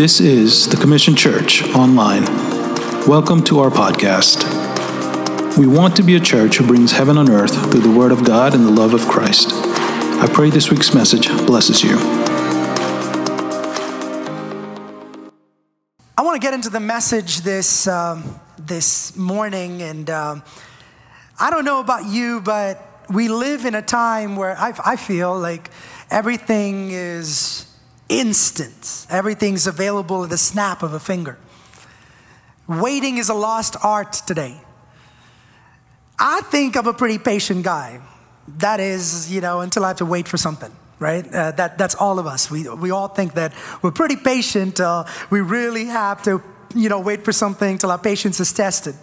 This is the Commission Church Online. Welcome to our podcast. We want to be a church who brings heaven on earth through the Word of God and the love of Christ. I pray this week's message blesses you. I want to get into the message this um, this morning, and um, I don't know about you, but we live in a time where I, I feel like everything is instant. Everything's available at the snap of a finger. Waiting is a lost art today. I think I'm a pretty patient guy. That is, you know, until I have to wait for something, right? Uh, that, that's all of us. We, we all think that we're pretty patient. Uh, we really have to, you know, wait for something till our patience is tested.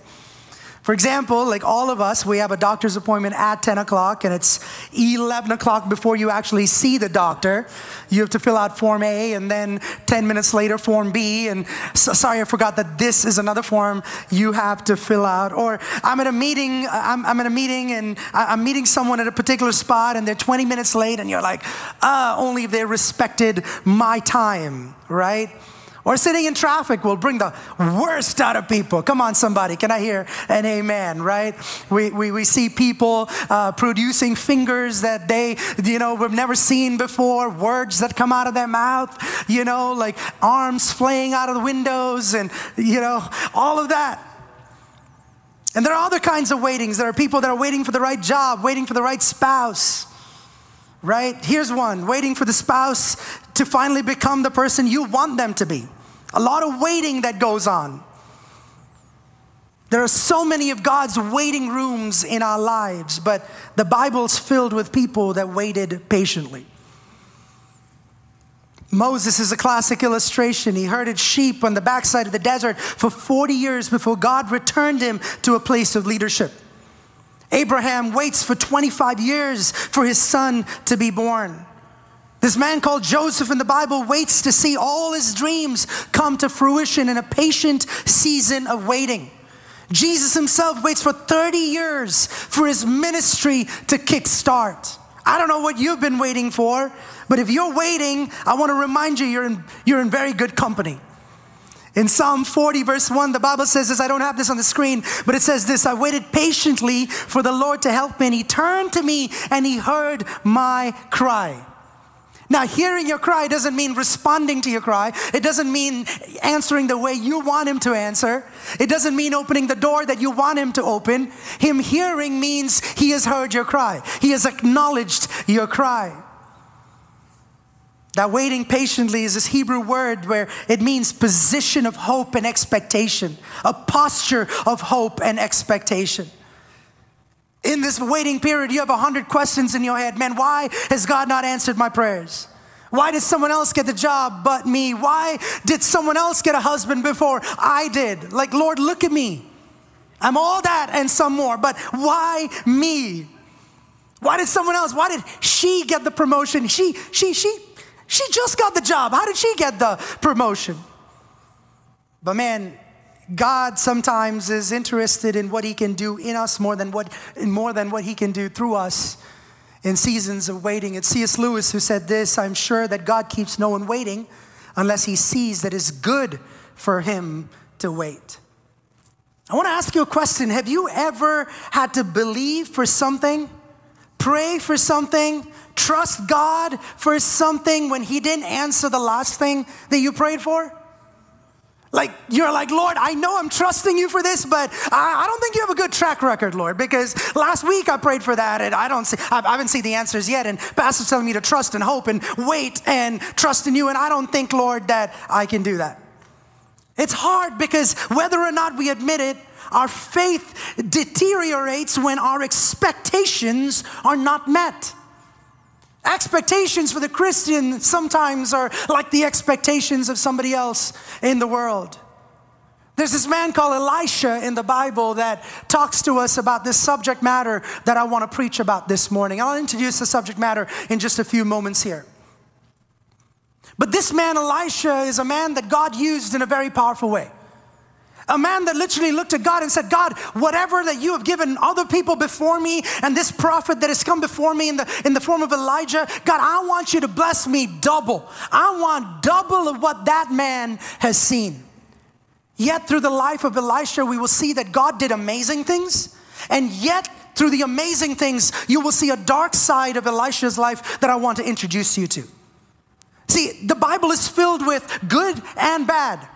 For example, like all of us, we have a doctor's appointment at 10 o'clock and it's 11 o'clock before you actually see the doctor. You have to fill out Form A and then 10 minutes later, Form B. And so, sorry, I forgot that this is another form you have to fill out. Or I'm at a meeting, I'm, I'm at a meeting and I'm meeting someone at a particular spot and they're 20 minutes late and you're like, uh, only if they respected my time, right? Or sitting in traffic will bring the worst out of people. Come on, somebody. Can I hear an amen, right? We, we, we see people uh, producing fingers that they, you know, we've never seen before, words that come out of their mouth, you know, like arms flaying out of the windows and, you know, all of that. And there are other kinds of waitings. There are people that are waiting for the right job, waiting for the right spouse right? Here's one waiting for the spouse to finally become the person you want them to be. A lot of waiting that goes on. There are so many of God's waiting rooms in our lives, but the Bible's filled with people that waited patiently. Moses is a classic illustration. He herded sheep on the backside of the desert for 40 years before God returned him to a place of leadership. Abraham waits for 25 years for his son to be born. This man called Joseph in the Bible waits to see all his dreams come to fruition in a patient season of waiting. Jesus himself waits for 30 years for his ministry to kickstart. I don't know what you've been waiting for, but if you're waiting, I want to remind you you're in, you're in very good company. In Psalm 40, verse 1, the Bible says this. I don't have this on the screen, but it says this I waited patiently for the Lord to help me, and He turned to me and He heard my cry. Now, hearing your cry doesn't mean responding to your cry. It doesn't mean answering the way you want him to answer. It doesn't mean opening the door that you want him to open. Him hearing means he has heard your cry, he has acknowledged your cry. That waiting patiently is this Hebrew word where it means position of hope and expectation, a posture of hope and expectation in this waiting period, you have a hundred questions in your head. Man, why has God not answered my prayers? Why did someone else get the job but me? Why did someone else get a husband before I did? Like, Lord, look at me. I'm all that and some more, but why me? Why did someone else? Why did she get the promotion? She, she, she, she just got the job. How did she get the promotion? But man, God sometimes is interested in what He can do in us more than what, more than what He can do through us in seasons of waiting. It's C.S. Lewis who said this I'm sure that God keeps no one waiting unless He sees that it's good for Him to wait. I want to ask you a question Have you ever had to believe for something, pray for something, trust God for something when He didn't answer the last thing that you prayed for? Like, you're like, Lord, I know I'm trusting you for this, but I, I, don't think you have a good track record, Lord, because last week I prayed for that and I don't see, I, I haven't seen the answers yet. And Pastor's telling me to trust and hope and wait and trust in you. And I don't think, Lord, that I can do that. It's hard because whether or not we admit it, our faith deteriorates when our expectations are not met. Expectations for the Christian sometimes are like the expectations of somebody else in the world. There's this man called Elisha in the Bible that talks to us about this subject matter that I want to preach about this morning. I'll introduce the subject matter in just a few moments here. But this man, Elisha, is a man that God used in a very powerful way. A man that literally looked at God and said, God, whatever that you have given other people before me and this prophet that has come before me in the, in the form of Elijah, God, I want you to bless me double. I want double of what that man has seen. Yet through the life of Elisha, we will see that God did amazing things. And yet, through the amazing things, you will see a dark side of Elisha's life that I want to introduce you to. See, the Bible is filled with good and bad.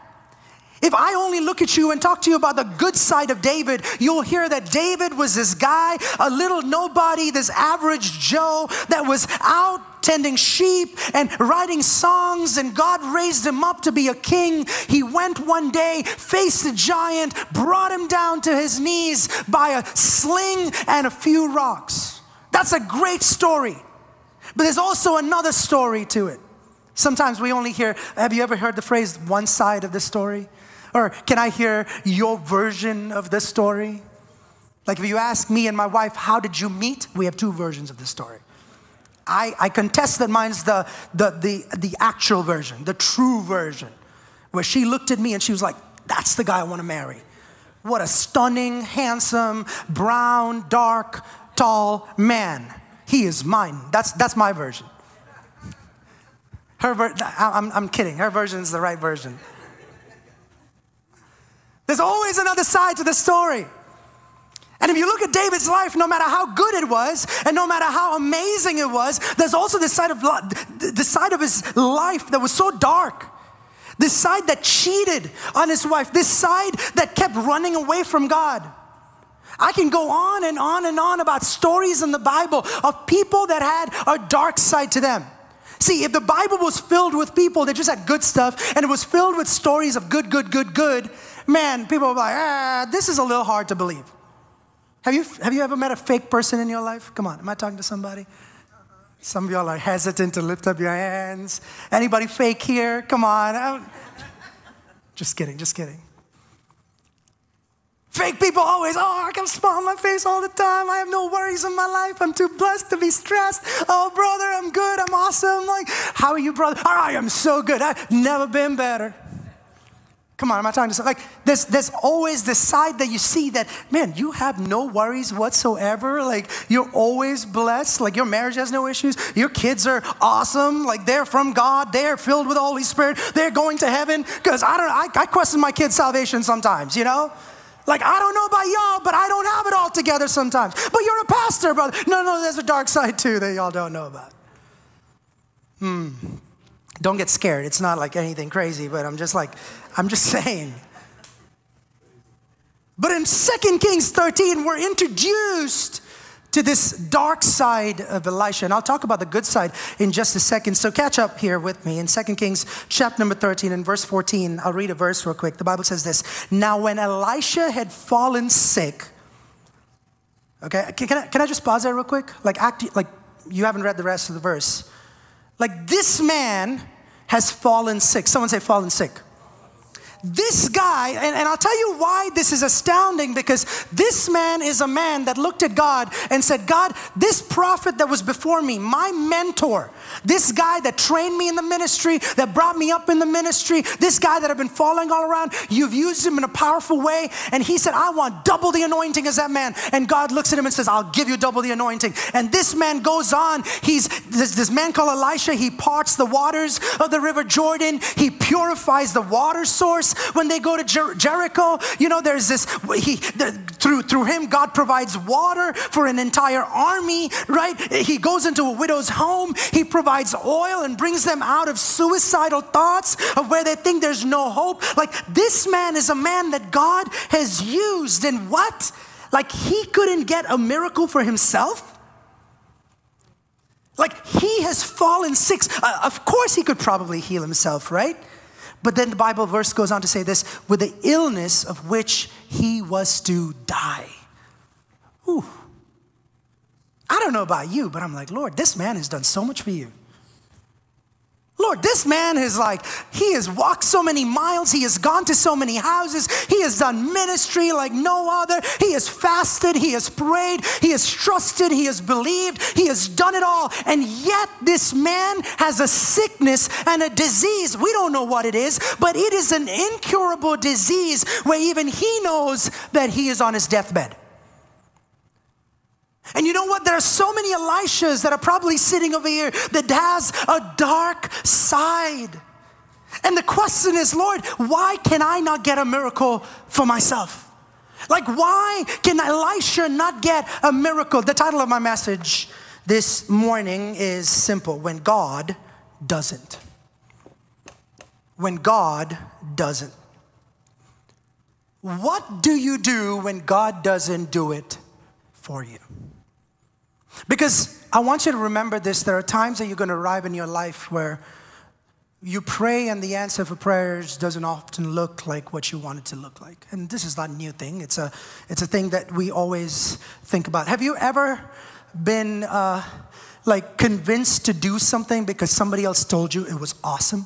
If I only look at you and talk to you about the good side of David, you'll hear that David was this guy, a little nobody, this average Joe that was out tending sheep and writing songs, and God raised him up to be a king. He went one day, faced a giant, brought him down to his knees by a sling and a few rocks. That's a great story. But there's also another story to it. Sometimes we only hear, have you ever heard the phrase one side of the story? Or can I hear your version of this story? Like if you ask me and my wife, how did you meet? We have two versions of the story. I, I contest that mine's the, the, the, the actual version, the true version, where she looked at me and she was like, that's the guy I want to marry. What a stunning, handsome, brown, dark, tall man. He is mine. That's, that's my version. Her ver- I'm, I'm kidding. Her version is the right version. There's always another side to the story. And if you look at David's life, no matter how good it was, and no matter how amazing it was, there's also this side of the side of his life that was so dark. This side that cheated on his wife, this side that kept running away from God. I can go on and on and on about stories in the Bible of people that had a dark side to them. See, if the Bible was filled with people that just had good stuff and it was filled with stories of good, good, good, good, man, people are like, ah, this is a little hard to believe. Have you, have you ever met a fake person in your life? Come on, am I talking to somebody? Some of y'all are hesitant to lift up your hands. Anybody fake here? Come on. Just kidding, just kidding. Fake people always, oh, I can smile on my face all the time. I have no worries in my life. I'm too blessed to be stressed. Oh, brother, I'm good. I'm awesome. Like, how are you, brother? Oh, I am so good. I've never been better. Come on, am I talking to something? Like, there's, there's always the side that you see that, man, you have no worries whatsoever. Like, you're always blessed. Like, your marriage has no issues. Your kids are awesome. Like, they're from God. They're filled with the Holy Spirit. They're going to heaven. Because I don't I, I question my kids' salvation sometimes, you know? Like, I don't know about y'all, but I don't have it all together sometimes. But you're a pastor, brother. No, no, there's a dark side too that y'all don't know about. Hmm. Don't get scared. It's not like anything crazy, but I'm just like, I'm just saying. But in 2 Kings 13, we're introduced to this dark side of Elisha. And I'll talk about the good side in just a second. So catch up here with me in 2 Kings chapter number 13 and verse 14. I'll read a verse real quick. The Bible says this Now, when Elisha had fallen sick, okay, can, I, can I just pause there real quick? Like, act like you haven't read the rest of the verse. Like, this man has fallen sick. Someone say, fallen sick. This guy, and, and, I'll tell you why this is astounding because this man is a man that looked at God and said, God, this prophet that was before me, my mentor, this guy that trained me in the ministry, that brought me up in the ministry, this guy that I've been following all around, you've used him in a powerful way. And he said, I want double the anointing as that man. And God looks at him and says, I'll give you double the anointing. And this man goes on. He's this, this man called Elisha. He parts the waters of the river Jordan, he purifies the water source when they go to Jer- Jericho. You know, there's this, he, the, through, through him, God provides water for an entire army, right? He goes into a widow's home, he provides oil and brings them out of suicidal thoughts of where they think there's no hope. Like, this man is a man that God has used in what? Like, he couldn't get a miracle for himself. Like he has fallen sick. Uh, of course, he could probably heal himself, right? But then the Bible verse goes on to say this with the illness of which he was to die. Ooh. I don't know about you, but I'm like, Lord, this man has done so much for you. Lord, this man is like, he has walked so many miles, he has gone to so many houses, he has done ministry like no other, he has fasted, he has prayed, he has trusted, he has believed, he has done it all. And yet, this man has a sickness and a disease. We don't know what it is, but it is an incurable disease where even he knows that he is on his deathbed. And you know what? There are so many Elishas that are probably sitting over here that has a dark side. And the question is, Lord, why can I not get a miracle for myself? Like, why can Elisha not get a miracle? The title of my message this morning is simple When God doesn't. When God doesn't. What do you do when God doesn't do it for you? Because I want you to remember this there are times that you're going to arrive in your life where you pray and the answer for prayers doesn't often look like what you want it to look like. And this is not a new thing, it's a, it's a thing that we always think about. Have you ever been uh, like convinced to do something because somebody else told you it was awesome?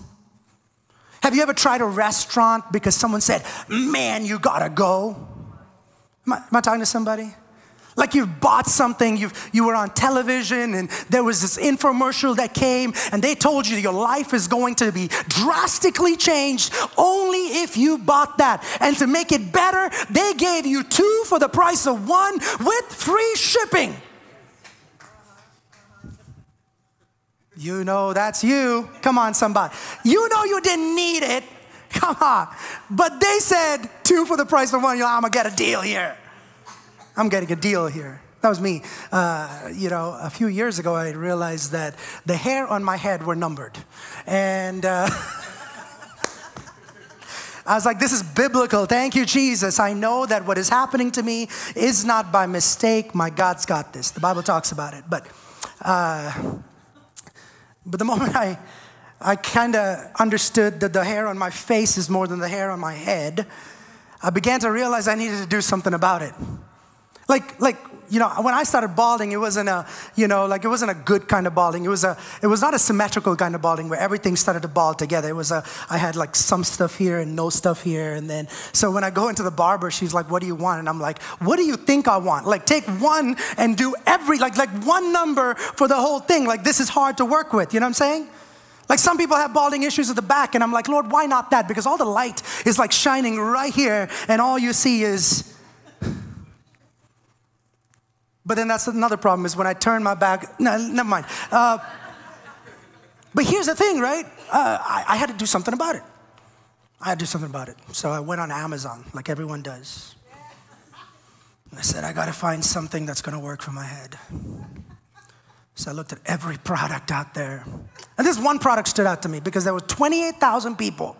Have you ever tried a restaurant because someone said, man, you gotta go? Am I, am I talking to somebody? Like you've bought something, you've, you were on television, and there was this infomercial that came, and they told you your life is going to be drastically changed only if you bought that. And to make it better, they gave you two for the price of one with free shipping. You know that's you. Come on, somebody. You know you didn't need it. Come on. But they said two for the price of one. You I'm gonna get a deal here. I'm getting a deal here. That was me. Uh, you know, a few years ago, I realized that the hair on my head were numbered. And uh, I was like, this is biblical. Thank you, Jesus. I know that what is happening to me is not by mistake. My God's got this. The Bible talks about it. But, uh, but the moment I, I kind of understood that the hair on my face is more than the hair on my head, I began to realize I needed to do something about it. Like, like, you know, when I started balding, it wasn't a, you know, like it wasn't a good kind of balding. It was a, it was not a symmetrical kind of balding where everything started to bald together. It was a, I had like some stuff here and no stuff here. And then, so when I go into the barber, she's like, what do you want? And I'm like, what do you think I want? Like take one and do every, like, like one number for the whole thing. Like this is hard to work with. You know what I'm saying? Like some people have balding issues at the back, and I'm like, Lord, why not that? Because all the light is like shining right here, and all you see is but then that's another problem is when I turn my back, no, never mind. Uh, but here's the thing, right? Uh, I, I had to do something about it. I had to do something about it. So I went on Amazon, like everyone does. And I said, I gotta find something that's gonna work for my head. So I looked at every product out there. And this one product stood out to me because there were 28,000 people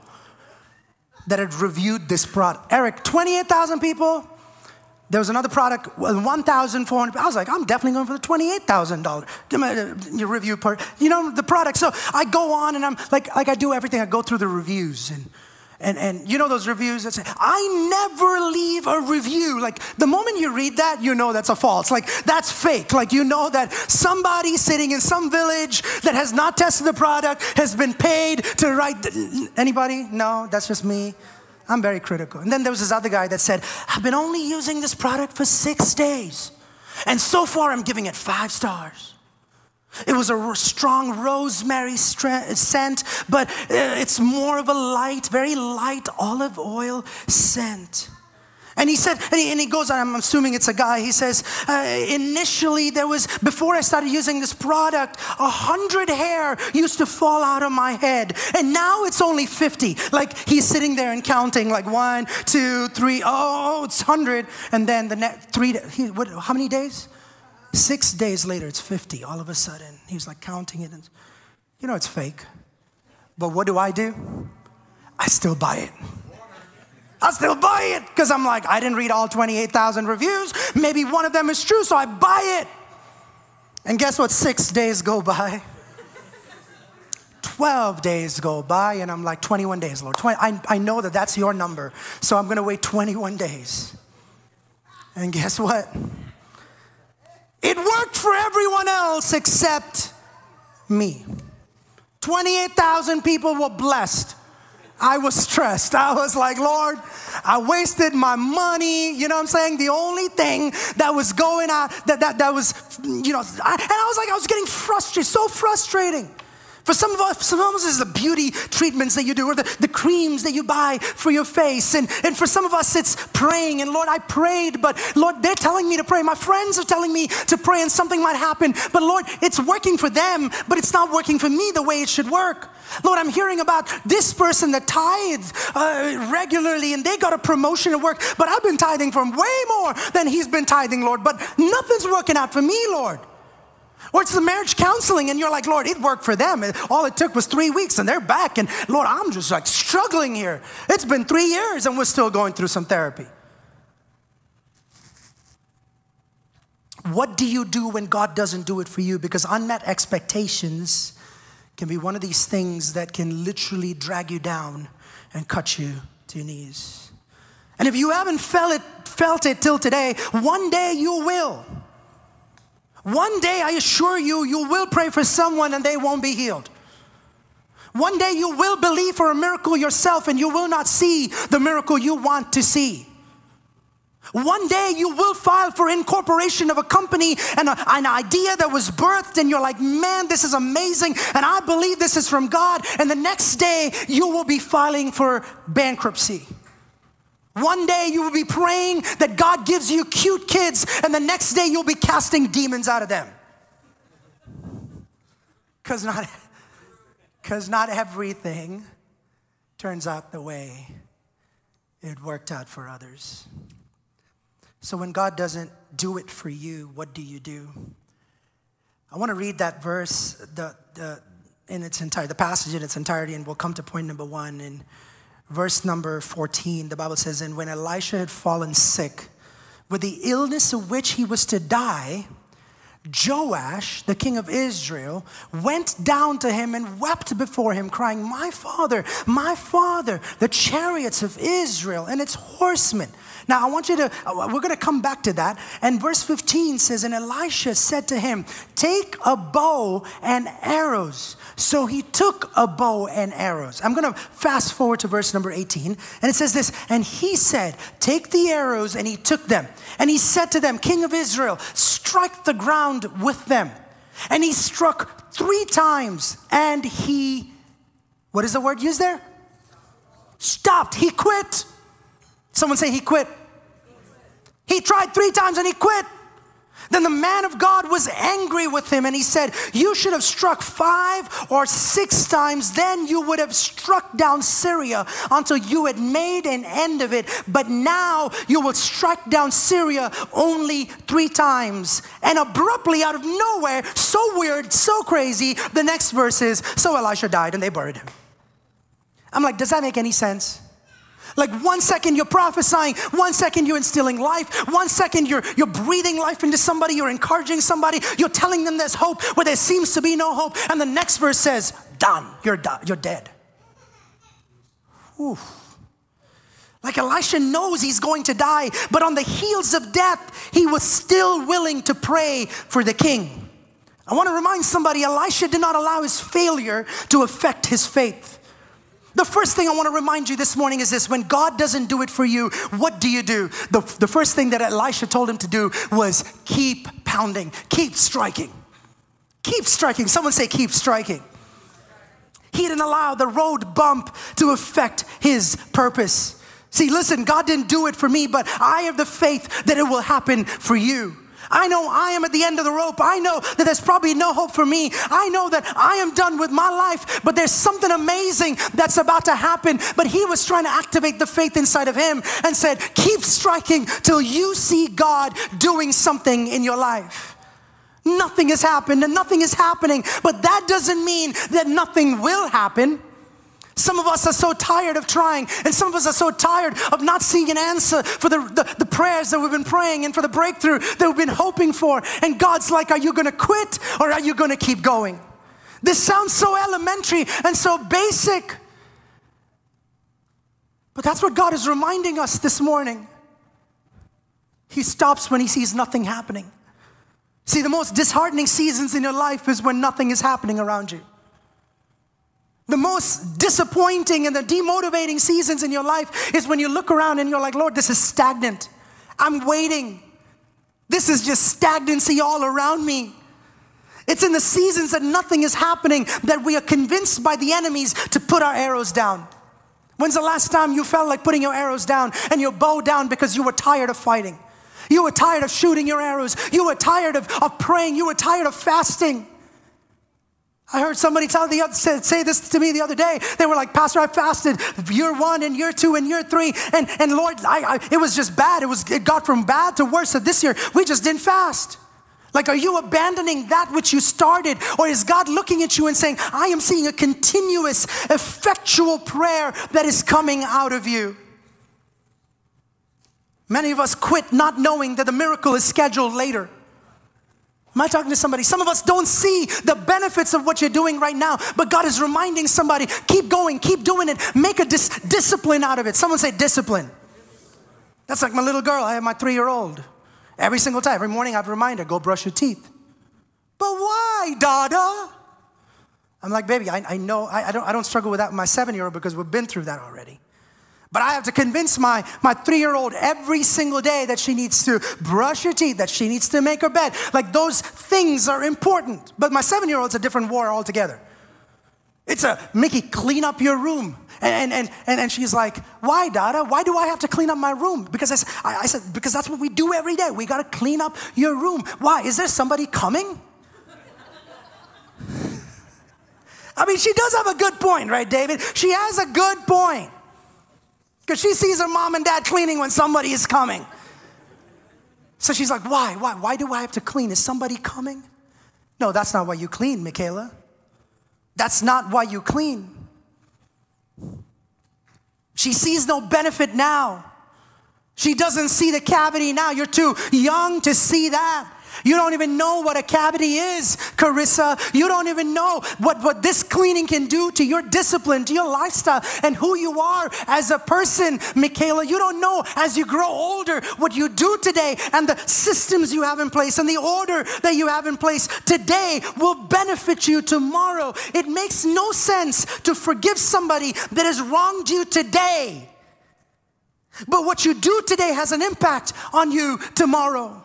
that had reviewed this product. Eric, 28,000 people? There was another product, uh, 1,400. I was like, I'm definitely going for the $28,000 uh, your review part. You know, the product. So I go on and I'm like, like I do everything. I go through the reviews and, and, and you know those reviews that say, I never leave a review. Like the moment you read that, you know that's a false. Like that's fake. Like you know that somebody sitting in some village that has not tested the product has been paid to write. Anybody? No, that's just me. I'm very critical. And then there was this other guy that said, I've been only using this product for six days. And so far, I'm giving it five stars. It was a strong rosemary scent, but uh, it's more of a light, very light olive oil scent. And he said, and he, and he, goes on, I'm assuming it's a guy, he says, uh, initially there was, before I started using this product, a hundred hair used to fall out of my head. And now it's only 50. Like he's sitting there and counting like one, two, three, oh, it's 100. And then the next three, he, what, how many days? Six days later, it's 50. All of a sudden, he's like counting it. And, you know, it's fake. But what do I do? I still buy it. I still buy it because I'm like, I didn't read all 28,000 reviews. Maybe one of them is true, so I buy it. And guess what? Six days go by. 12 days go by, and I'm like, 21 days, Lord. 20, I, I know that that's your number, so I'm gonna wait 21 days. And guess what? It worked for everyone else except me. 28,000 people were blessed. I was stressed. I was like, Lord, I wasted my money. You know what I'm saying? The only thing that was going on, that, that, that was, you know, I, and I was like, I was getting frustrated, so frustrating. For some of us, some of us is the beauty treatments that you do or the, the creams that you buy for your face. And, and for some of us, it's praying. And Lord, I prayed, but Lord, they're telling me to pray. My friends are telling me to pray and something might happen. But Lord, it's working for them, but it's not working for me the way it should work. Lord, I'm hearing about this person that tithes uh, regularly and they got a promotion at work, but I've been tithing from way more than he's been tithing, Lord. But nothing's working out for me, Lord. Or it's the marriage counseling, and you're like, Lord, it worked for them. All it took was three weeks, and they're back. And Lord, I'm just like struggling here. It's been three years, and we're still going through some therapy. What do you do when God doesn't do it for you? Because unmet expectations can be one of these things that can literally drag you down and cut you to your knees. And if you haven't felt it, felt it till today, one day you will. One day, I assure you, you will pray for someone and they won't be healed. One day, you will believe for a miracle yourself and you will not see the miracle you want to see. One day you will file for incorporation of a company and a, an idea that was birthed, and you're like, man, this is amazing, and I believe this is from God. And the next day you will be filing for bankruptcy. One day you will be praying that God gives you cute kids, and the next day you'll be casting demons out of them. Because not, because not everything turns out the way it worked out for others. So when God doesn't do it for you, what do you do? I want to read that verse the, the, in its entirety, the passage in its entirety, and we'll come to point number one. And verse number 14, the Bible says, And when Elisha had fallen sick with the illness of which he was to die, Joash, the king of Israel, went down to him and wept before him, crying, My father, my father, the chariots of Israel and its horsemen. Now, I want you to, uh, we're going to come back to that. And verse 15 says, And Elisha said to him, Take a bow and arrows. So he took a bow and arrows. I'm going to fast forward to verse number 18. And it says this And he said, Take the arrows, and he took them. And he said to them, King of Israel, strike the ground with them. And he struck three times, and he, what is the word used there? Stopped. He quit. Someone say he quit. He tried three times and he quit. Then the man of God was angry with him and he said, You should have struck five or six times, then you would have struck down Syria until you had made an end of it. But now you will strike down Syria only three times. And abruptly, out of nowhere, so weird, so crazy, the next verse is So Elisha died and they buried him. I'm like, Does that make any sense? Like one second you're prophesying, one second you're instilling life, one second you're, you're breathing life into somebody, you're encouraging somebody, you're telling them there's hope where there seems to be no hope. And the next verse says, Done, you're, you're dead. Whew. Like Elisha knows he's going to die, but on the heels of death, he was still willing to pray for the king. I want to remind somebody Elisha did not allow his failure to affect his faith. The first thing I want to remind you this morning is this when God doesn't do it for you, what do you do? The, the first thing that Elisha told him to do was keep pounding, keep striking. Keep striking. Someone say, keep striking. He didn't allow the road bump to affect his purpose. See, listen, God didn't do it for me, but I have the faith that it will happen for you. I know I am at the end of the rope. I know that there's probably no hope for me. I know that I am done with my life, but there's something amazing that's about to happen. But he was trying to activate the faith inside of him and said, Keep striking till you see God doing something in your life. Nothing has happened and nothing is happening, but that doesn't mean that nothing will happen. Some of us are so tired of trying, and some of us are so tired of not seeing an answer for the, the, the, prayers that we've been praying and for the breakthrough that we've been hoping for. And God's like, Are you gonna quit or are you gonna keep going? This sounds so elementary and so basic. But that's what God is reminding us this morning. He stops when he sees nothing happening. See, the most disheartening seasons in your life is when nothing is happening around you. The most disappointing and the demotivating seasons in your life is when you look around and you're like, Lord, this is stagnant. I'm waiting. This is just stagnancy all around me. It's in the seasons that nothing is happening that we are convinced by the enemies to put our arrows down. When's the last time you felt like putting your arrows down and your bow down because you were tired of fighting? You were tired of shooting your arrows. You were tired of, of praying. You were tired of fasting. I heard somebody tell the other, say this to me the other day. They were like, Pastor, I fasted year one and year two and year three, and, and Lord, I, I, it was just bad. It was it got from bad to worse. So this year we just didn't fast. Like, are you abandoning that which you started? Or is God looking at you and saying, I am seeing a continuous, effectual prayer that is coming out of you? Many of us quit not knowing that the miracle is scheduled later. Am I talking to somebody? Some of us don't see the benefits of what you're doing right now, but God is reminding somebody keep going, keep doing it, make a dis- discipline out of it. Someone say discipline. That's like my little girl. I have my three year old. Every single time, every morning, I have a reminder go brush your teeth. But why, Dada? I'm like, baby, I, I know, I, I, don't, I don't struggle with that with my seven year old because we've been through that already. But I have to convince my, my three year old every single day that she needs to brush her teeth, that she needs to make her bed. Like those things are important. But my seven year old's a different war altogether. It's a Mickey, clean up your room. And, and, and, and she's like, Why, Dada? Why do I have to clean up my room? Because I, I said, Because that's what we do every day. We got to clean up your room. Why? Is there somebody coming? I mean, she does have a good point, right, David? She has a good point. Because she sees her mom and dad cleaning when somebody is coming. So she's like, Why? Why? Why do I have to clean? Is somebody coming? No, that's not why you clean, Michaela. That's not why you clean. She sees no benefit now. She doesn't see the cavity now. You're too young to see that. You don't even know what a cavity is, Carissa. You don't even know what, what this cleaning can do to your discipline, to your lifestyle, and who you are as a person, Michaela. You don't know as you grow older what you do today and the systems you have in place and the order that you have in place today will benefit you tomorrow. It makes no sense to forgive somebody that has wronged you today. But what you do today has an impact on you tomorrow.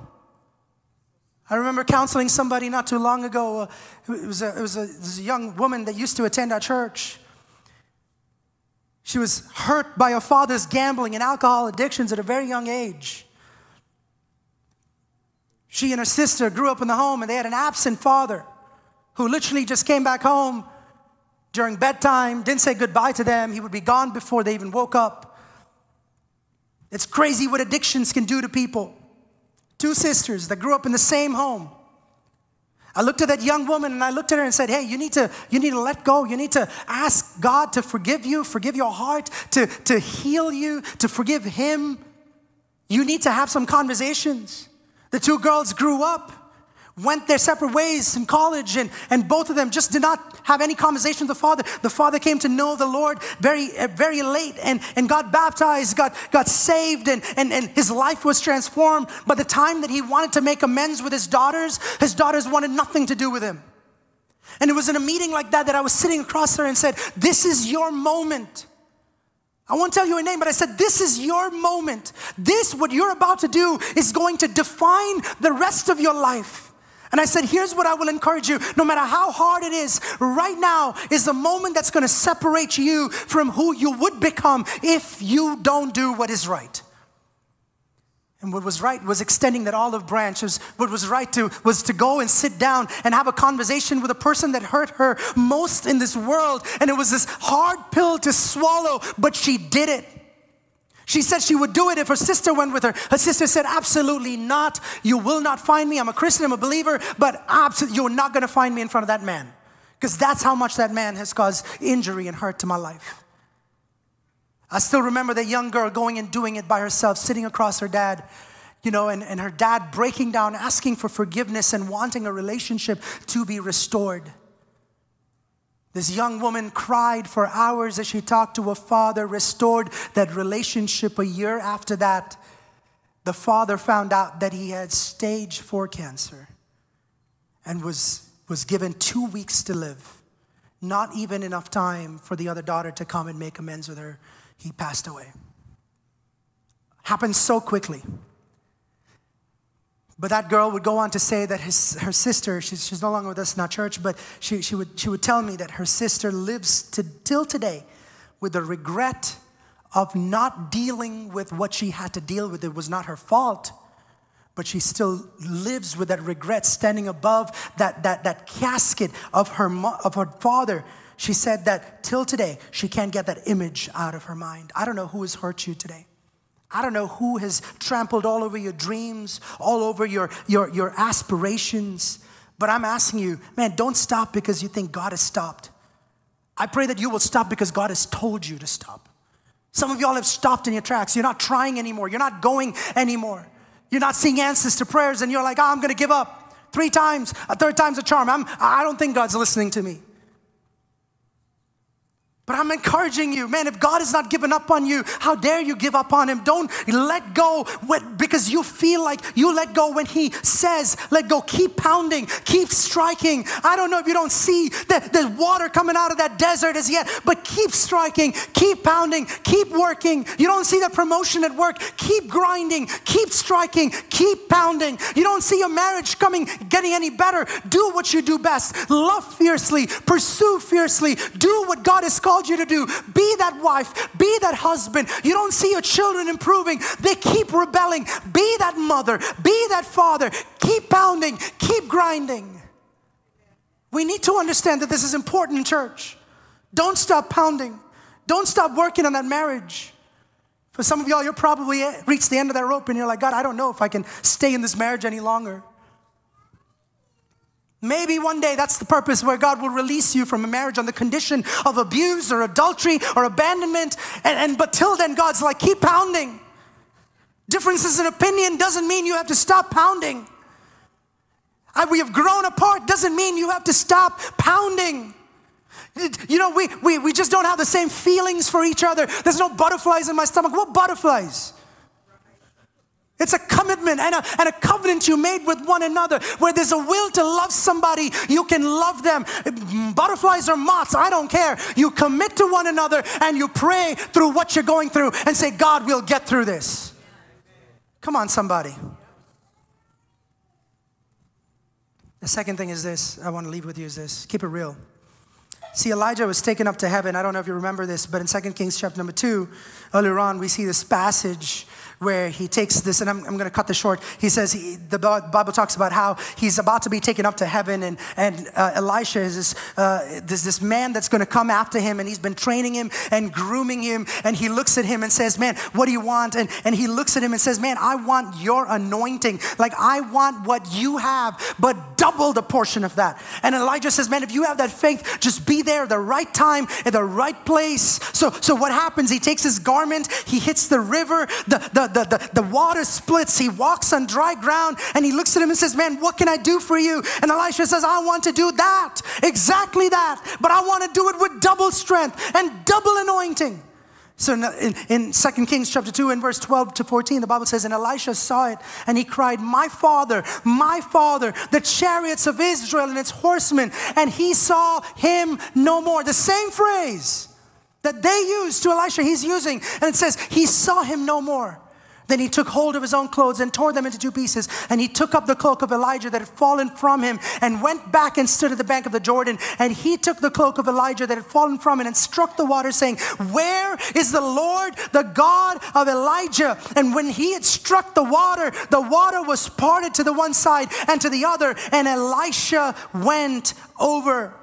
I remember counseling somebody not too long ago. Uh, it, was a, it, was a, it was a young woman that used to attend our church. She was hurt by her father's gambling and alcohol addictions at a very young age. She and her sister grew up in the home and they had an absent father who literally just came back home during bedtime, didn't say goodbye to them. He would be gone before they even woke up. It's crazy what addictions can do to people two sisters that grew up in the same home. I looked at that young woman and I looked at her and said, Hey, you need to, you need to let go. You need to ask God to forgive you, forgive your heart, to, to heal you, to forgive Him. You need to have some conversations. The two girls grew up went their separate ways in college, and, and both of them just did not have any conversation with the father. The father came to know the Lord very, uh, very late and, and got baptized, got, got saved, and, and, and his life was transformed. By the time that he wanted to make amends with his daughters, his daughters wanted nothing to do with him. And it was in a meeting like that that I was sitting across her and said, This is your moment. I won't tell you a name, but I said, This is your moment. This, what you're about to do, is going to define the rest of your life. And I said, here's what I will encourage you no matter how hard it is, right now is the moment that's going to separate you from who you would become if you don't do what is right. And what was right was extending that olive branch. Was, what was right to, was to go and sit down and have a conversation with a person that hurt her most in this world. And it was this hard pill to swallow, but she did it. She said she would do it if her sister went with her. Her sister said, Absolutely not. You will not find me. I'm a Christian, I'm a believer, but absolutely, you're not going to find me in front of that man. Because that's how much that man has caused injury and hurt to my life. I still remember that young girl going and doing it by herself, sitting across her dad, you know, and, and her dad breaking down, asking for forgiveness and wanting a relationship to be restored. This young woman cried for hours as she talked to her father, restored that relationship. A year after that, the father found out that he had stage four cancer and was, was given two weeks to live. Not even enough time for the other daughter to come and make amends with her. He passed away. Happened so quickly. But that girl would go on to say that his, her sister, she's, she's no longer with us in our church, but she, she, would, she would tell me that her sister lives to, till today with the regret of not dealing with what she had to deal with. It was not her fault, but she still lives with that regret, standing above that, that, that casket of her, of her father. She said that till today, she can't get that image out of her mind. I don't know who has hurt you today. I don't know who has trampled all over your dreams, all over your, your, your aspirations, but I'm asking you, man, don't stop because you think God has stopped. I pray that you will stop because God has told you to stop. Some of y'all have stopped in your tracks. You're not trying anymore. You're not going anymore. You're not seeing answers to prayers, and you're like, oh, I'm going to give up. Three times, a third time's a charm. I'm, I don't think God's listening to me. But I'm encouraging you, man, if God has not given up on you, how dare you give up on Him? Don't let go because you feel like you let go when He says, let go. Keep pounding, keep striking. I don't know if you don't see the, the water coming out of that desert as yet, but keep striking, keep pounding, keep working. You don't see the promotion at work, keep grinding, keep striking, keep pounding. You don't see your marriage coming, getting any better. Do what you do best. Love fiercely, pursue fiercely, do what God has called called you to do. Be that wife, be that husband. You don't see your children improving, they keep rebelling. Be that mother, be that father. Keep pounding, keep grinding. We need to understand that this is important church. Don't stop pounding. Don't stop working on that marriage. For some of y'all, you're probably reached the end of that rope and you're like, God, I don't know if I can stay in this marriage any longer. Maybe one day that's the purpose where God will release you from a marriage on the condition of abuse or adultery or abandonment. And, and but till then, God's like, keep pounding. Differences in opinion doesn't mean you have to stop pounding. we have grown apart doesn't mean you have to stop pounding. You know, we, we, we just don't have the same feelings for each other. There's no butterflies in my stomach. What butterflies? It's a commitment and a, and a covenant you made with one another where there's a will to love somebody, you can love them. Butterflies or moths, I don't care. You commit to one another and you pray through what you're going through and say, God, we'll get through this. Come on, somebody. The second thing is this I want to leave with you is this keep it real. See, Elijah was taken up to heaven. I don't know if you remember this, but in 2 Kings chapter number 2, earlier on, we see this passage where he takes this, and I'm, I'm going to cut this short. He says, he, the Bible talks about how he's about to be taken up to heaven, and, and uh, Elisha is this, uh, this, this man that's going to come after him, and he's been training him and grooming him, and he looks at him and says, Man, what do you want? And, and he looks at him and says, Man, I want your anointing. Like, I want what you have, but double the portion of that. And Elijah says, Man, if you have that faith, just be there at the right time, at the right place. So, so what happens? He takes his garment, he hits the river, the, the, the, the, the water splits. He walks on dry ground and he looks at him and says, Man, what can I do for you? And Elisha says, I want to do that, exactly that, but I want to do it with double strength and double anointing. So in, in 2 Kings chapter 2 and verse 12 to 14, the Bible says, And Elisha saw it and he cried, My father, my father, the chariots of Israel and its horsemen. And he saw him no more. The same phrase that they used to Elisha, he's using. And it says, He saw him no more. Then he took hold of his own clothes and tore them into two pieces. And he took up the cloak of Elijah that had fallen from him and went back and stood at the bank of the Jordan. And he took the cloak of Elijah that had fallen from him and struck the water, saying, Where is the Lord, the God of Elijah? And when he had struck the water, the water was parted to the one side and to the other, and Elisha went over.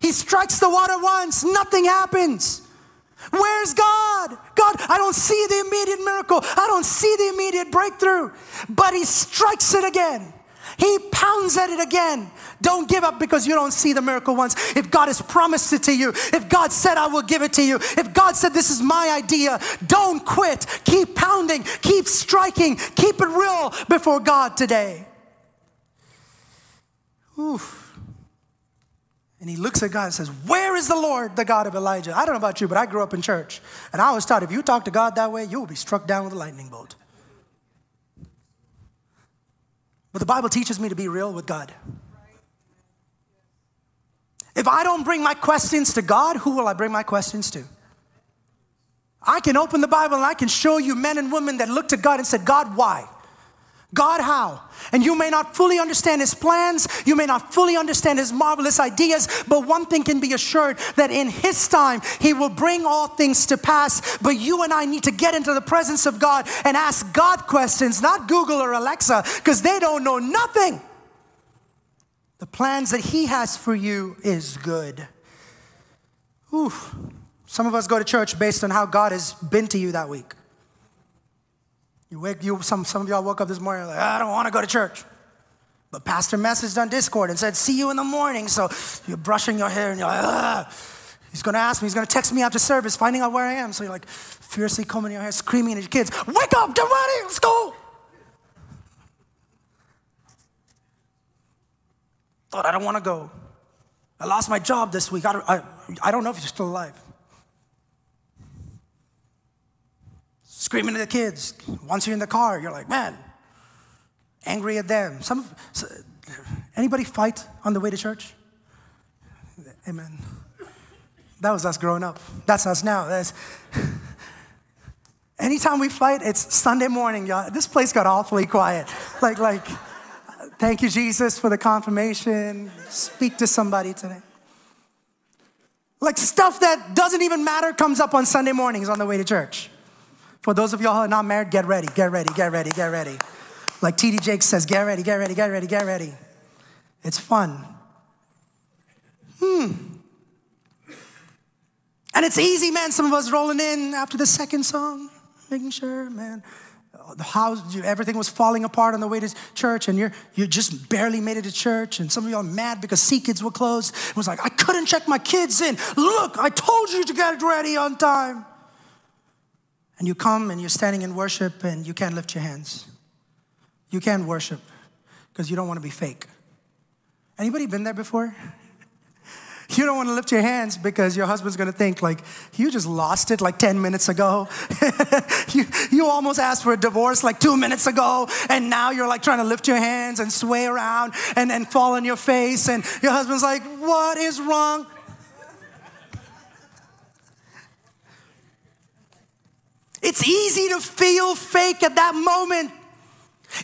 He strikes the water once, nothing happens. Where's God? God, I don't see the immediate miracle. I don't see the immediate breakthrough. But He strikes it again. He pounds at it again. Don't give up because you don't see the miracle once. If God has promised it to you, if God said, I will give it to you, if God said, This is my idea, don't quit. Keep pounding, keep striking, keep it real before God today. Oof. And he looks at God and says, Where is the Lord, the God of Elijah? I don't know about you, but I grew up in church. And I was taught if you talk to God that way, you will be struck down with a lightning bolt. But the Bible teaches me to be real with God. If I don't bring my questions to God, who will I bring my questions to? I can open the Bible and I can show you men and women that looked to God and said, God, why? God, how? And you may not fully understand his plans, you may not fully understand his marvelous ideas, but one thing can be assured that in his time, he will bring all things to pass. But you and I need to get into the presence of God and ask God questions, not Google or Alexa, because they don't know nothing. The plans that he has for you is good. Oof. Some of us go to church based on how God has been to you that week. You wake you some some of y'all woke up this morning like I don't want to go to church. But Pastor messaged on Discord and said, see you in the morning. So you're brushing your hair and you're like, ah. He's gonna ask me, he's gonna text me after service, finding out where I am. So you're like fiercely combing your hair, screaming at your kids, wake up, get ready, let's go. Thought I don't wanna go. I lost my job this week. I I, I don't know if you're still alive. Screaming at the kids. Once you're in the car, you're like, man, angry at them. Some, anybody fight on the way to church? Amen. That was us growing up. That's us now. That's, anytime we fight, it's Sunday morning, y'all. This place got awfully quiet. Like, like, thank you, Jesus, for the confirmation. Speak to somebody today. Like stuff that doesn't even matter comes up on Sunday mornings on the way to church. For those of y'all who are not married, get ready, get ready, get ready, get ready. Like TD Jakes says, get ready, get ready, get ready, get ready. It's fun. Hmm. And it's easy, man. Some of us rolling in after the second song, making sure, man, the house, everything was falling apart on the way to church, and you're you just barely made it to church. And some of y'all mad because C kids were closed. It was like, I couldn't check my kids in. Look, I told you to get ready on time and you come and you're standing in worship and you can't lift your hands. You can't worship because you don't want to be fake. Anybody been there before? You don't want to lift your hands because your husband's going to think like you just lost it like 10 minutes ago. you, you almost asked for a divorce like two minutes ago, and now you're like trying to lift your hands and sway around and, and fall on your face, and your husband's like, What is wrong? It's easy to feel fake at that moment.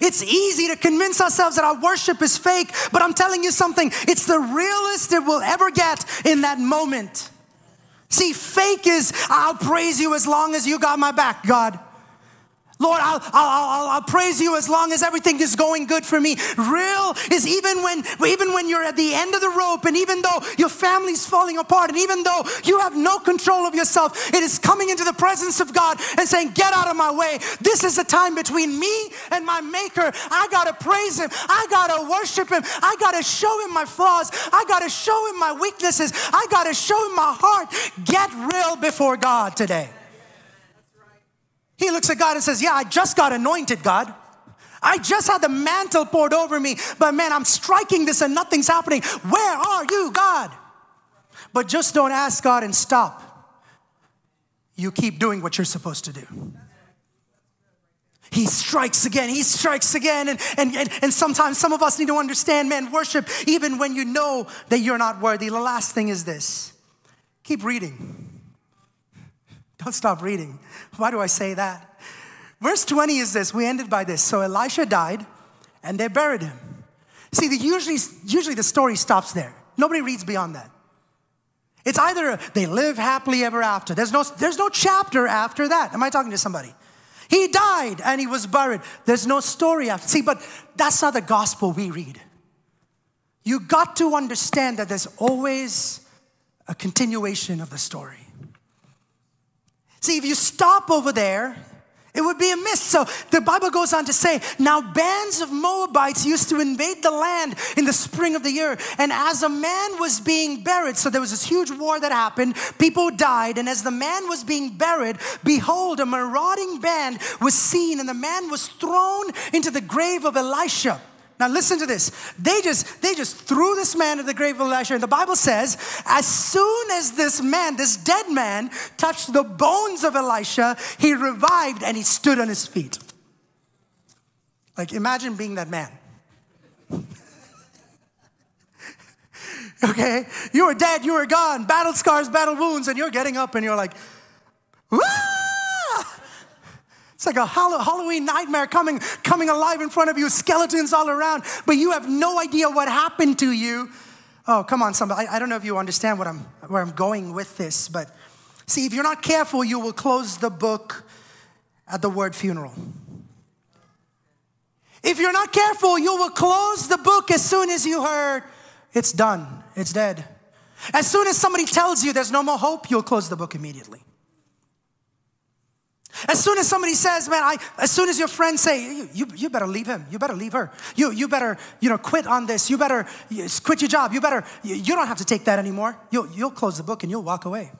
It's easy to convince ourselves that our worship is fake, but I'm telling you something, it's the realest it will ever get in that moment. See, fake is, I'll praise you as long as you got my back, God. Lord, I'll, I'll, I'll, I'll, praise you as long as everything is going good for me. Real is even when, even when you're at the end of the rope, and even though your family's falling apart, and even though you have no control of yourself, it is coming into the presence of God and saying, Get out of my way. This is the time between me and my Maker. I gotta praise Him. I gotta worship Him. I gotta show Him my flaws. I gotta show Him my weaknesses. I gotta show Him my heart. Get real before God today. He looks at God and says, Yeah, I just got anointed, God. I just had the mantle poured over me, but man, I'm striking this and nothing's happening. Where are you, God? But just don't ask God and stop. You keep doing what you're supposed to do. He strikes again, he strikes again. And, and, and, and, sometimes some of us need to understand, man, worship even when you know that you're not worthy. The last thing is this keep reading. Don't stop reading. Why do I say that? Verse 20 is this. We ended by this. So Elisha died and they buried him. See, the, usually, usually the story stops there. Nobody reads beyond that. It's either they live happily ever after. There's no, there's no chapter after that. Am I talking to somebody? He died and he was buried. There's no story after. See, but that's not the gospel we read. You got to understand that there's always a continuation of the story. See, if you stop over there, it would be a miss. So the Bible goes on to say, now bands of Moabites used to invade the land in the spring of the year. And as a man was being buried, so there was this huge war that happened, people died. And as the man was being buried, behold, a marauding band was seen, and the man was thrown into the grave of Elisha. Now listen to this. They just they just threw this man in the grave of Elisha. And the Bible says, as soon as this man, this dead man, touched the bones of Elisha, he revived and he stood on his feet. Like imagine being that man. Okay? You were dead, you were gone, battle scars, battle wounds, and you're getting up and you're like, Wah! It's like a Halloween nightmare coming, coming alive in front of you, skeletons all around, but you have no idea what happened to you. Oh, come on, somebody. I, I don't know if you understand what I'm, where I'm going with this, but see, if you're not careful, you will close the book at the word funeral. If you're not careful, you will close the book as soon as you heard it's done, it's dead. As soon as somebody tells you there's no more hope, you'll close the book immediately. As soon as somebody says, man, I, as soon as your friends say, you, you, you, better leave him, you better leave her, you, you better, you know, quit on this, you better you, quit your job, you better, you, you don't have to take that anymore. You'll, you'll close the book and you'll walk away.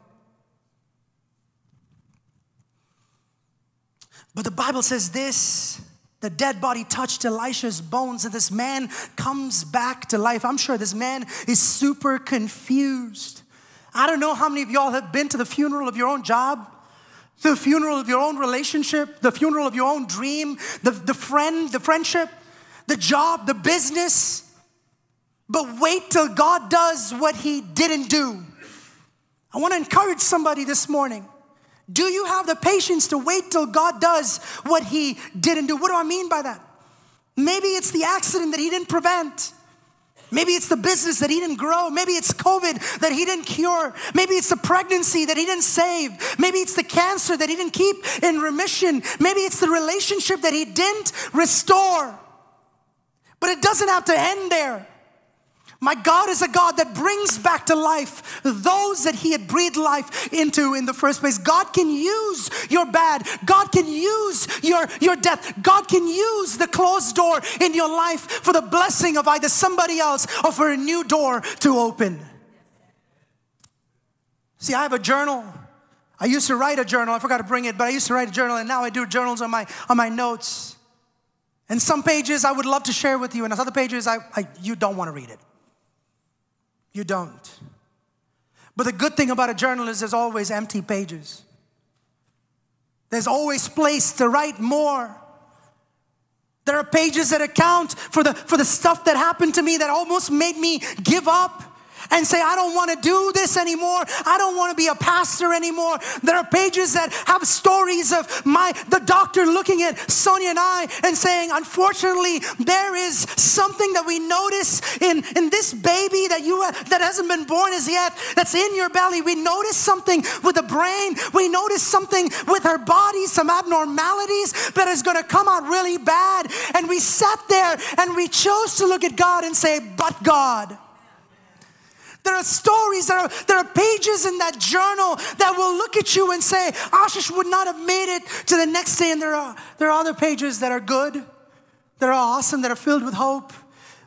But the Bible says this the dead body touched Elisha's bones, and this man comes back to life. I'm sure this man is super confused. I don't know how many of y'all have been to the funeral of your own job, the funeral of your own relationship, the funeral of your own dream, the, the friend, the friendship, the job, the business. But wait till God does what he didn't do. I want to encourage somebody this morning. Do you have the patience to wait till God does what He didn't do? What do I mean by that? Maybe it's the accident that He didn't prevent. Maybe it's the business that he didn't grow. Maybe it's COVID that he didn't cure. Maybe it's the pregnancy that he didn't save. Maybe it's the cancer that he didn't keep in remission. Maybe it's the relationship that he didn't restore. But it doesn't have to end there. My God is a God that brings back to life those that He had breathed life into in the first place. God can use your bad. God can use your, your death. God can use the closed door in your life for the blessing of either somebody else or for a new door to open. See, I have a journal. I used to write a journal. I forgot to bring it, but I used to write a journal, and now I do journals on my on my notes. And some pages I would love to share with you, and other pages I, I you don't want to read it. You don't. But the good thing about a journal is there's always empty pages. There's always place to write more. There are pages that account for the, for the stuff that happened to me that almost made me give up and say, I don't want to do this anymore. I don't want to be a pastor anymore. There are pages that have stories of my the doctor looking at Sonia and I and saying, unfortunately, there is something that we notice in, in this baby that you that hasn't been born as yet, that's in your belly. We notice something with the brain. We notice something with her body, some abnormalities that is going to come out really bad. And we sat there and we chose to look at God and say, but God. There are stories, there are, there are pages in that journal that will look at you and say, Ashish would not have made it to the next day. And there are, there are other pages that are good, that are awesome, that are filled with hope,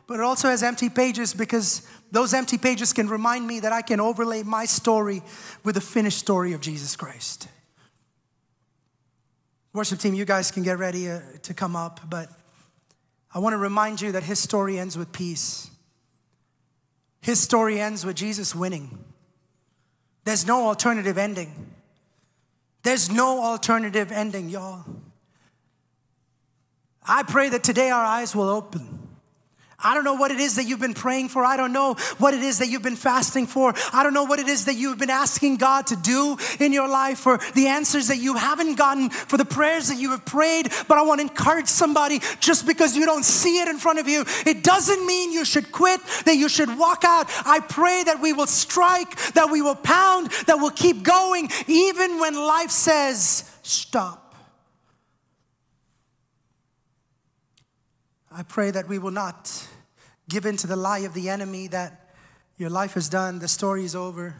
but it also has empty pages because those empty pages can remind me that I can overlay my story with the finished story of Jesus Christ. Worship team, you guys can get ready uh, to come up, but I want to remind you that his story ends with peace. His story ends with Jesus winning. There's no alternative ending. There's no alternative ending, y'all. I pray that today our eyes will open I don't know what it is that you've been praying for. I don't know what it is that you've been fasting for. I don't know what it is that you've been asking God to do in your life for the answers that you haven't gotten, for the prayers that you have prayed. But I want to encourage somebody just because you don't see it in front of you, it doesn't mean you should quit, that you should walk out. I pray that we will strike, that we will pound, that we'll keep going, even when life says, stop. I pray that we will not give in to the lie of the enemy that your life is done, the story is over.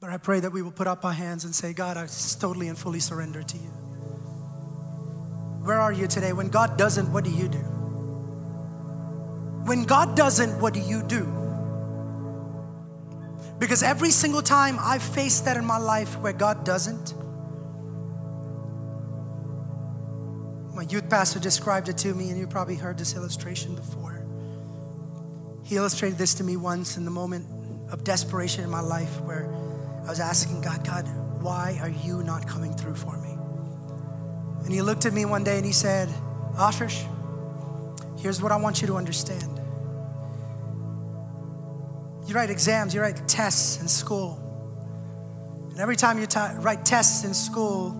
But I pray that we will put up our hands and say, God, I totally and fully surrender to you. Where are you today? When God doesn't, what do you do? When God doesn't, what do you do? Because every single time I've faced that in my life where God doesn't, My youth pastor described it to me, and you probably heard this illustration before. He illustrated this to me once in the moment of desperation in my life where I was asking God, God, why are you not coming through for me? And he looked at me one day and he said, Ashish, here's what I want you to understand. You write exams, you write tests in school. And every time you t- write tests in school,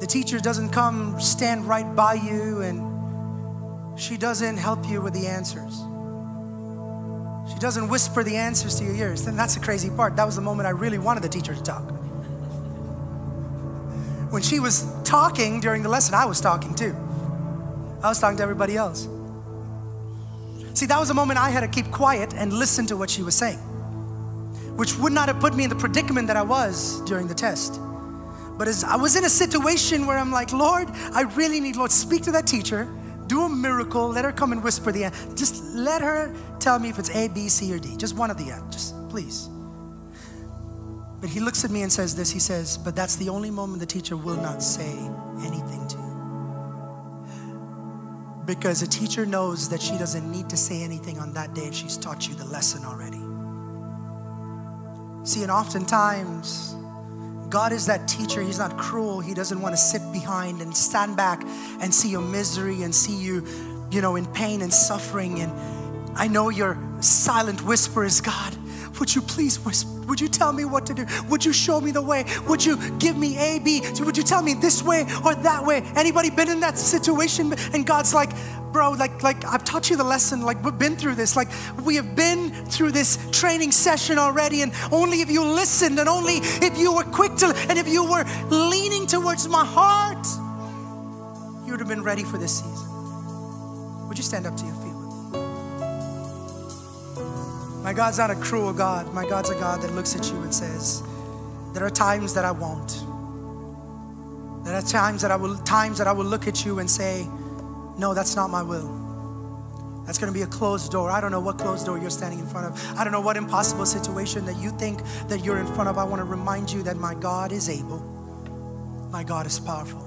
the teacher doesn't come stand right by you and she doesn't help you with the answers. She doesn't whisper the answers to your ears. And that's the crazy part. That was the moment I really wanted the teacher to talk. When she was talking during the lesson, I was talking too. I was talking to everybody else. See, that was the moment I had to keep quiet and listen to what she was saying, which would not have put me in the predicament that I was during the test. But as I was in a situation where I'm like, Lord, I really need, Lord, speak to that teacher, do a miracle, let her come and whisper the end. Just let her tell me if it's A, B, C, or D. Just one of the end. Just please. But he looks at me and says this He says, But that's the only moment the teacher will not say anything to you. Because a teacher knows that she doesn't need to say anything on that day if she's taught you the lesson already. See, and oftentimes, God is that teacher. He's not cruel. He doesn't want to sit behind and stand back and see your misery and see you, you know, in pain and suffering. And I know your silent whisper is God, would you please whisper? Would you tell me what to do? Would you show me the way? Would you give me A, B? Would you tell me this way or that way? Anybody been in that situation? And God's like, bro, like, like I've taught you the lesson. Like we've been through this. Like we have been through this training session already. And only if you listened, and only if you were quick to, and if you were leaning towards my heart, you would have been ready for this season. Would you stand up to your feet? My God's not a cruel God. My God's a God that looks at you and says, There are times that I won't. There are times that I will times that I will look at you and say, No, that's not my will. That's going to be a closed door. I don't know what closed door you're standing in front of. I don't know what impossible situation that you think that you're in front of. I want to remind you that my God is able. My God is powerful.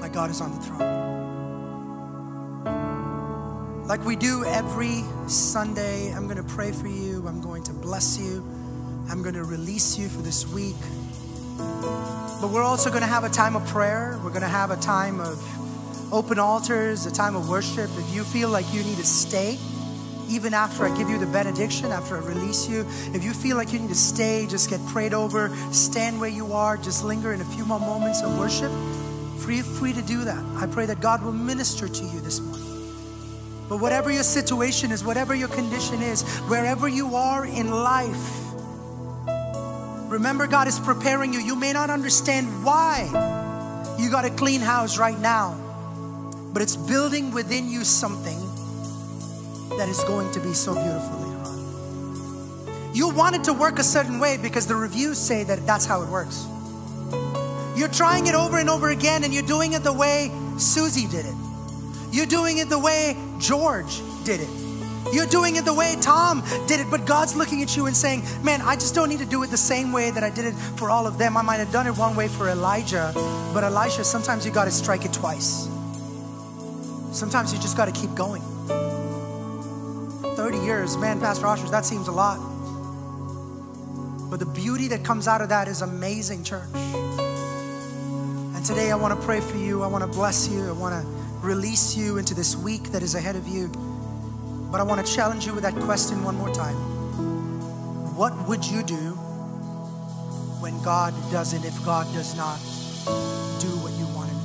My God is on the throne like we do every Sunday, I'm going to pray for you. I'm going to bless you. I'm going to release you for this week. But we're also going to have a time of prayer. We're going to have a time of open altars, a time of worship. If you feel like you need to stay, even after I give you the benediction, after I release you, if you feel like you need to stay, just get prayed over, stand where you are, just linger in a few more moments of worship, feel free to do that. I pray that God will minister to you this morning. But whatever your situation is, whatever your condition is, wherever you are in life, remember God is preparing you. You may not understand why you got a clean house right now, but it's building within you something that is going to be so beautiful later on. You want it to work a certain way because the reviews say that that's how it works. You're trying it over and over again and you're doing it the way Susie did it. You're doing it the way George did it. You're doing it the way Tom did it, but God's looking at you and saying, Man, I just don't need to do it the same way that I did it for all of them. I might have done it one way for Elijah, but Elisha, sometimes you got to strike it twice. Sometimes you just got to keep going. 30 years, man, Pastor Oshers, that seems a lot. But the beauty that comes out of that is amazing, church. And today I want to pray for you. I want to bless you. I want to release you into this week that is ahead of you. But I want to challenge you with that question one more time. What would you do when God doesn't, if God does not do what you want Him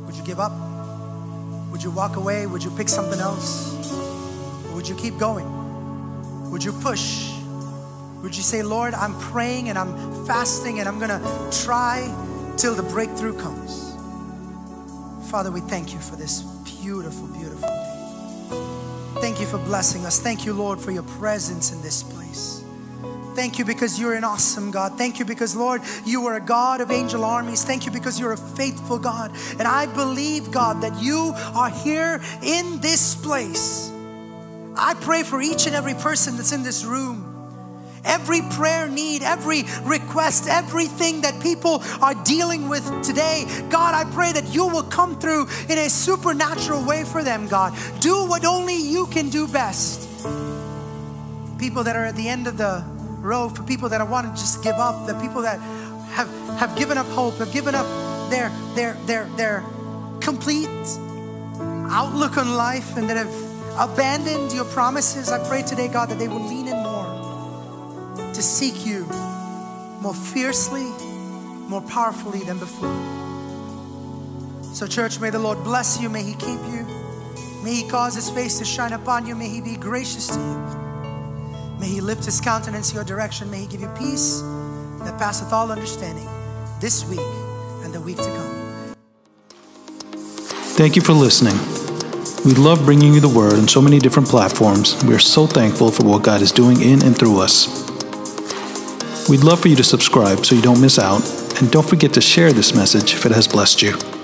to? Would you give up? Would you walk away? Would you pick something else? Or would you keep going? Would you push? Would you say, Lord, I'm praying and I'm fasting and I'm going to try till the breakthrough comes? Father, we thank you for this beautiful, beautiful day. Thank you for blessing us. Thank you, Lord, for your presence in this place. Thank you because you're an awesome God. Thank you because, Lord, you are a God of angel armies. Thank you because you're a faithful God. And I believe, God, that you are here in this place. I pray for each and every person that's in this room every prayer need, every request, everything that people are dealing with today. God, I pray that you will come through in a supernatural way for them, God. Do what only you can do best. People that are at the end of the road, for people that want to just give up, the people that have, have given up hope, have given up their, their, their, their complete outlook on life, and that have abandoned your promises, I pray today, God, that they will lean in to seek you more fiercely, more powerfully than before. So, church, may the Lord bless you. May He keep you. May He cause His face to shine upon you. May He be gracious to you. May He lift His countenance your direction. May He give you peace that passeth all understanding this week and the week to come. Thank you for listening. We love bringing you the word on so many different platforms. We are so thankful for what God is doing in and through us. We'd love for you to subscribe so you don't miss out, and don't forget to share this message if it has blessed you.